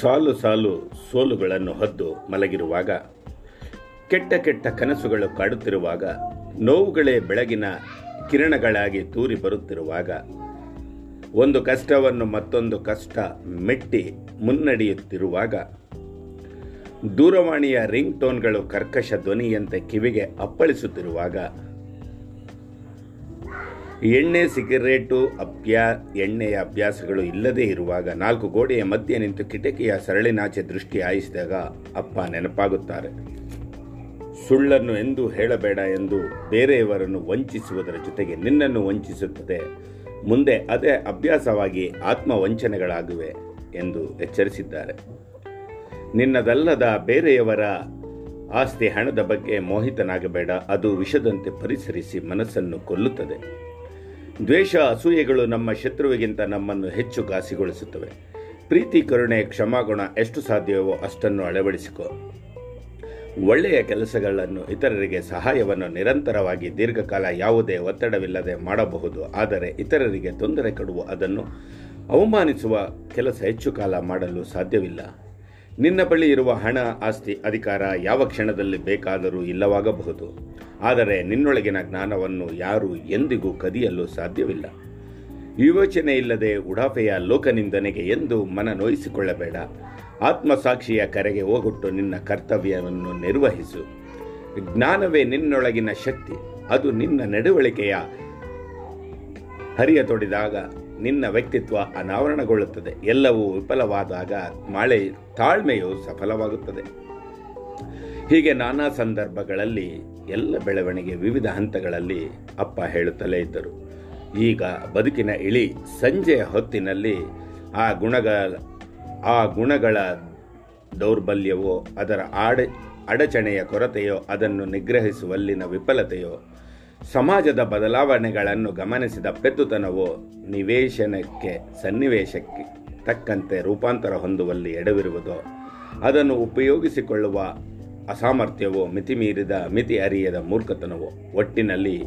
ಸಾಲು ಸಾಲು ಸೋಲುಗಳನ್ನು ಹೊದ್ದು ಮಲಗಿರುವಾಗ, ಕೆಟ್ಟ ಕೆಟ್ಟ ಕನಸುಗಳು ಕಾಡುತ್ತಿರುವಾಗ, ನೋವುಗಳೇ ಬೆಳಗಿನ ಕಿರಣಗಳಾಗಿ ತೂರಿ ಬರುತ್ತಿರುವಾಗ, ಒಂದು ಕಷ್ಟವನ್ನು ಮತ್ತೊಂದು ಕಷ್ಟ ಮೆಟ್ಟಿ ಮುನ್ನಡೆಯುತ್ತಿರುವಾಗ, ದೂರವಾಣಿಯ ರಿಂಗ್ ಟೋನ್ಗಳು ಕರ್ಕಶ ಧ್ವನಿಯಂತೆ ಕಿವಿಗೆ ಅಪ್ಪಳಿಸುತ್ತಿರುವಾಗ ಎಣ್ಣೆ, ಸಿಗರೇಟು, ಅಭ್ಯಾ, ಎಣ್ಣೆಯ ಅಭ್ಯಾಸಗಳು ಇಲ್ಲದೇ ಇರುವಾಗ ನಾಲ್ಕು ಗೋಡೆಯ ಮಧ್ಯೆ ನಿಂತು ಕಿಟಕಿಯ ಸರಳಿನಾಚೆ ದೃಷ್ಟಿ ಹಾಯಿಸಿದಾಗ ಅಪ್ಪ ನೆನಪಾಗುತ್ತಾರೆ. ಸುಳ್ಳನ್ನು ಎಂದು ಹೇಳಬೇಡ ಎಂದು ಬೇರೆಯವರನ್ನು ವಂಚಿಸುವುದರ ಜೊತೆಗೆ ನಿನ್ನನ್ನು ವಂಚಿಸುತ್ತದೆ. ಮುಂದೆ ಅದೇ ಅಭ್ಯಾಸವಾಗಿ ಆತ್ಮವಂಚನೆಗಳಾಗಿವೆ ಎಂದು ಎಚ್ಚರಿಸಿದ್ದಾರೆ. ನಿನ್ನದಲ್ಲದ ಬೇರೆಯವರ ಆಸ್ತಿ ಹಣದ ಬಗ್ಗೆ ಮೋಹಿತನಾಗಬೇಡ. ಅದು ವಿಷದಂತೆ ಪರಿಸರಿಸಿ ಮನಸ್ಸನ್ನು ಕೊಲ್ಲುತ್ತದೆ. ದ್ವೇಷ, ಅಸೂಯೆಗಳು ನಮ್ಮ ಶತ್ರುವಿಗಿಂತ ನಮ್ಮನ್ನು ಹೆಚ್ಚು ಘಾಸಿಗೊಳಿಸುತ್ತವೆ ಪ್ರೀತಿ, ಕರುಣೆ, ಕ್ಷಮಾಗುಣ ಎಷ್ಟು ಸಾಧ್ಯವೋ ಅಷ್ಟನ್ನು ಅಳವಡಿಸಿಕೊ. ಒಳ್ಳೆಯ ಕೆಲಸಗಳನ್ನು ಇತರರಿಗೆ ಸಹಾಯವನ್ನು ನಿರಂತರವಾಗಿ ದೀರ್ಘಕಾಲ ಯಾವುದೇ ಒತ್ತಡವಿಲ್ಲದೆ ಮಾಡಬಹುದು. ಆದರೆ ಇತರರಿಗೆ ತೊಂದರೆ ಕೊಡುವ ಅದನ್ನು ಅವಮಾನಿಸುವ ಕೆಲಸ ಹೆಚ್ಚು ಕಾಲ ಮಾಡಲು ಸಾಧ್ಯವಿಲ್ಲ. ನಿನ್ನ ಬಳಿ ಇರುವ ಹಣ, ಆಸ್ತಿ, ಅಧಿಕಾರ ಯಾವ ಕ್ಷಣದಲ್ಲಿ ಬೇಕಾದರೂ ಇಲ್ಲವಾಗಬಹುದು. ಆದರೆ ನಿನ್ನೊಳಗಿನ ಜ್ಞಾನವನ್ನು ಯಾರು ಎಂದಿಗೂ ಕದಿಯಲು ಸಾಧ್ಯವಿಲ್ಲ. ವಿವೇಚನೆ ಇಲ್ಲದೆ ಉಡಾಫೆಯ ಲೋಕನಿಂದನೆಗೆ ಎಂದು ಮನ ನೋಯಿಸಿಕೊಳ್ಳಬೇಡ. ಆತ್ಮಸಾಕ್ಷಿಯ ಕರೆಗೆ ಹೋಗುಟ್ಟು ನಿನ್ನ ಕರ್ತವ್ಯವನ್ನು ನಿರ್ವಹಿಸು. ಜ್ಞಾನವೇ ನಿನ್ನೊಳಗಿನ ಶಕ್ತಿ, ಅದು ನಿನ್ನ ನಡವಳಿಕೆಯ ಹರಿಯ ತೊಡಿದಾಗ ನಿನ್ನ ವ್ಯಕ್ತಿತ್ವ ಅನಾವರಣಗೊಳ್ಳುತ್ತದೆ. ಎಲ್ಲವೂ ವಿಫಲವಾದಾಗ ಮಾಳೆ ತಾಳ್ಮೆಯು ಸಫಲವಾಗುತ್ತದೆ. ಹೀಗೆ ನಾನಾ ಸಂದರ್ಭಗಳಲ್ಲಿ ಎಲ್ಲ ಬೆಳವಣಿಗೆ ವಿವಿಧ ಹಂತಗಳಲ್ಲಿ ಅಪ್ಪ ಹೇಳುತ್ತಲೇ ಇದ್ದರು. ಈಗ ಬದುಕಿನ ಇಳಿ ಸಂಜೆಯ ಹೊತ್ತಿನಲ್ಲಿ ಆ ಗುಣಗಳ ಆ ಗುಣಗಳ ದೌರ್ಬಲ್ಯವೋ, ಅದರ ಆಡ, ಅಡಚಣೆಯ ಕೊರತೆಯೋ, ಅದನ್ನು ನಿಗ್ರಹಿಸುವಲ್ಲಿನ ವಿಫಲತೆಯೋ, ಸಮಾಜದ ಬದಲಾವಣೆಗಳನ್ನು ಗಮನಿಸಿದ ಪೆತ್ತುತನವೋ ನಿವೇಶನಕ್ಕೆ, ಸನ್ನಿವೇಶಕ್ಕೆ ತಕ್ಕಂತೆ ರೂಪಾಂತರ ಹೊಂದುವಲ್ಲಿ ಎಡವಿರುವುದೋ, ಅದನ್ನು ಉಪಯೋಗಿಸಿಕೊಳ್ಳುವ ಅಸಾಮರ್ಥ್ಯವೋ ಮಿತಿಮೀರಿದ ಮಿತಿ ಅರಿಯದ ಮೂರ್ಖತನವೋ. ಒಟ್ಟಿನಲ್ಲಿ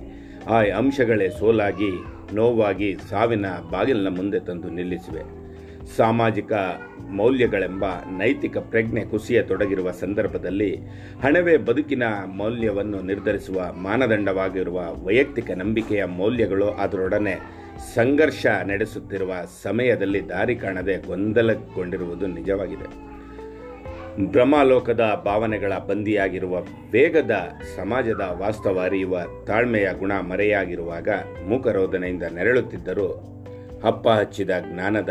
ಆ ಅಂಶಗಳೇ ಸೋಲಾಗಿ, ನೋವಾಗಿ ಸಾವಿನ ಬಾಗಿಲಿನ ಮುಂದೆ ತಂದು ನಿಲ್ಲಿಸಿವೆ. ಸಾಮಾಜಿಕ ಮೌಲ್ಯಗಳೆಂಬ ನೈತಿಕ ಪ್ರಜ್ಞೆ ಕುಸಿಯ ತೊಡಗಿರುವ ಸಂದರ್ಭದಲ್ಲಿ ಹಣವೇ ಬದುಕಿನ ಮೌಲ್ಯವನ್ನು ನಿರ್ಧರಿಸುವ ಮಾನದಂಡವಾಗಿರುವ ವೈಯಕ್ತಿಕ ನಂಬಿಕೆಯ ಮೌಲ್ಯಗಳು ಅದರೊಡನೆ ಸಂಘರ್ಷ ನಡೆಸುತ್ತಿರುವ ಸಮಯದಲ್ಲಿ ದಾರಿ ಕಾಣದೆ ಗೊಂದಲಗೊಂಡಿರುವುದು ನಿಜವಾಗಿದೆ. ಬ್ರಹ್ಮಲೋಕದ ಭಾವನೆಗಳ ಬಂದಿಯಾಗಿರುವ ವೇಗದ ಸಮಾಜದ ವಾಸ್ತವ ಅರಿಯುವ ತಾಳ್ಮೆಯ ಗುಣ ಮರೆಯಾಗಿರುವಾಗ ಮೂಕರೋಧನೆಯಿಂದ ನೆರಳುತ್ತಿದ್ದರೂ ಹಪ್ಪ ಹಚ್ಚಿದ ಜ್ಞಾನದ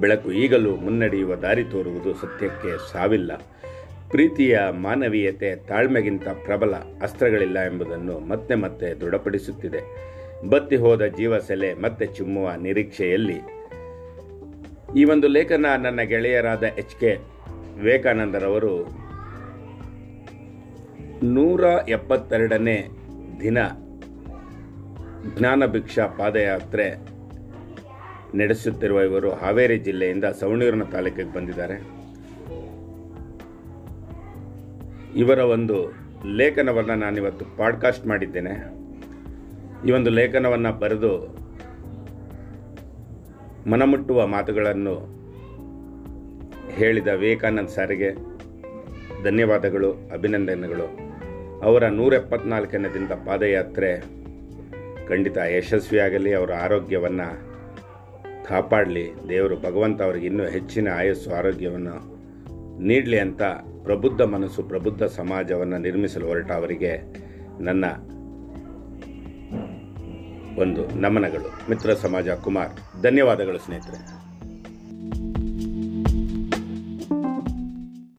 ಬೆಳಕು ಈಗಲೂ ಮುನ್ನಡೆಯುವ ದಾರಿ ತೋರುವುದು ಸತ್ಯಕ್ಕೆ ಸಾವಿಲ್ಲ. ಪ್ರೀತಿಯ ಮಾನವೀಯತೆ ತಾಳ್ಮೆಗಿಂತ ಪ್ರಬಲ ಅಸ್ತ್ರಗಳಿಲ್ಲ ಎಂಬುದನ್ನು ಮತ್ತೆ ಮತ್ತೆ ದೃಢಪಡಿಸುತ್ತಿದೆ. ಬತ್ತಿ ಹೋದ ಜೀವ ಸೆಲೆ ಮತ್ತೆ ಚುಮ್ಮುವ ನಿರೀಕ್ಷೆಯಲ್ಲಿ ಈ ಒಂದು ಲೇಖನ ನನ್ನ ಗೆಳೆಯರಾದ ಎಚ್ ಕೆ ವಿವೇಕಾನಂದರವರು ನೂರ ಎಪ್ಪತ್ತೆರಡನೇ ದಿನ ಜ್ಞಾನಭಿಕ್ಷಾ ಪಾದಯಾತ್ರೆ ನಡೆಸುತ್ತಿರುವ ಇವರು ಹಾವೇರಿ ಜಿಲ್ಲೆಯಿಂದ ಸವಣೂರಿನ ತಾಲೂಕಿಗೆ ಬಂದಿದ್ದಾರೆ. ಇವರ ಒಂದು ಲೇಖನವನ್ನು ನಾನಿವತ್ತು ಪಾಡ್ಕಾಸ್ಟ್ ಮಾಡಿದ್ದೇನೆ. ಈ ಒಂದು ಲೇಖನವನ್ನು ಬರೆದು ಮನಮುಟ್ಟುವ ಮಾತುಗಳನ್ನು ಹೇಳಿದ ವಿವೇಕಾನಂದ್ ಸಾರಿಗೆ ಧನ್ಯವಾದಗಳು, ಅಭಿನಂದನೆಗಳು. ಅವರ ನೂರ ಎಪ್ಪತ್ನಾಲ್ಕನೇ ದಿನದ ಪಾದಯಾತ್ರೆ ಖಂಡಿತ ಯಶಸ್ವಿಯಾಗಲಿ, ಅವರ ಆರೋಗ್ಯವನ್ನು ಕಾಪಾಡಲಿ, ದೇವರು ಭಗವಂತ ಅವರಿಗೆ ಇನ್ನೂ ಹೆಚ್ಚಿನ ಆಯಸ್ಸು, ಆರೋಗ್ಯವನ್ನು ನೀಡಲಿ ಅಂತ ಪ್ರಬುದ್ಧ ಮನಸ್ಸು, ಪ್ರಬುದ್ಧ ಸಮಾಜವನ್ನು ನಿರ್ಮಿಸಲು ಹೊರಟ ಅವರಿಗೆ ನನ್ನ ಒಂದು ನಮನಗಳು. ಮಿತ್ರ ಸಮಾಜ ಕುಮಾರ್, ಧನ್ಯವಾದಗಳು ಸ್ನೇಹಿತರೆ.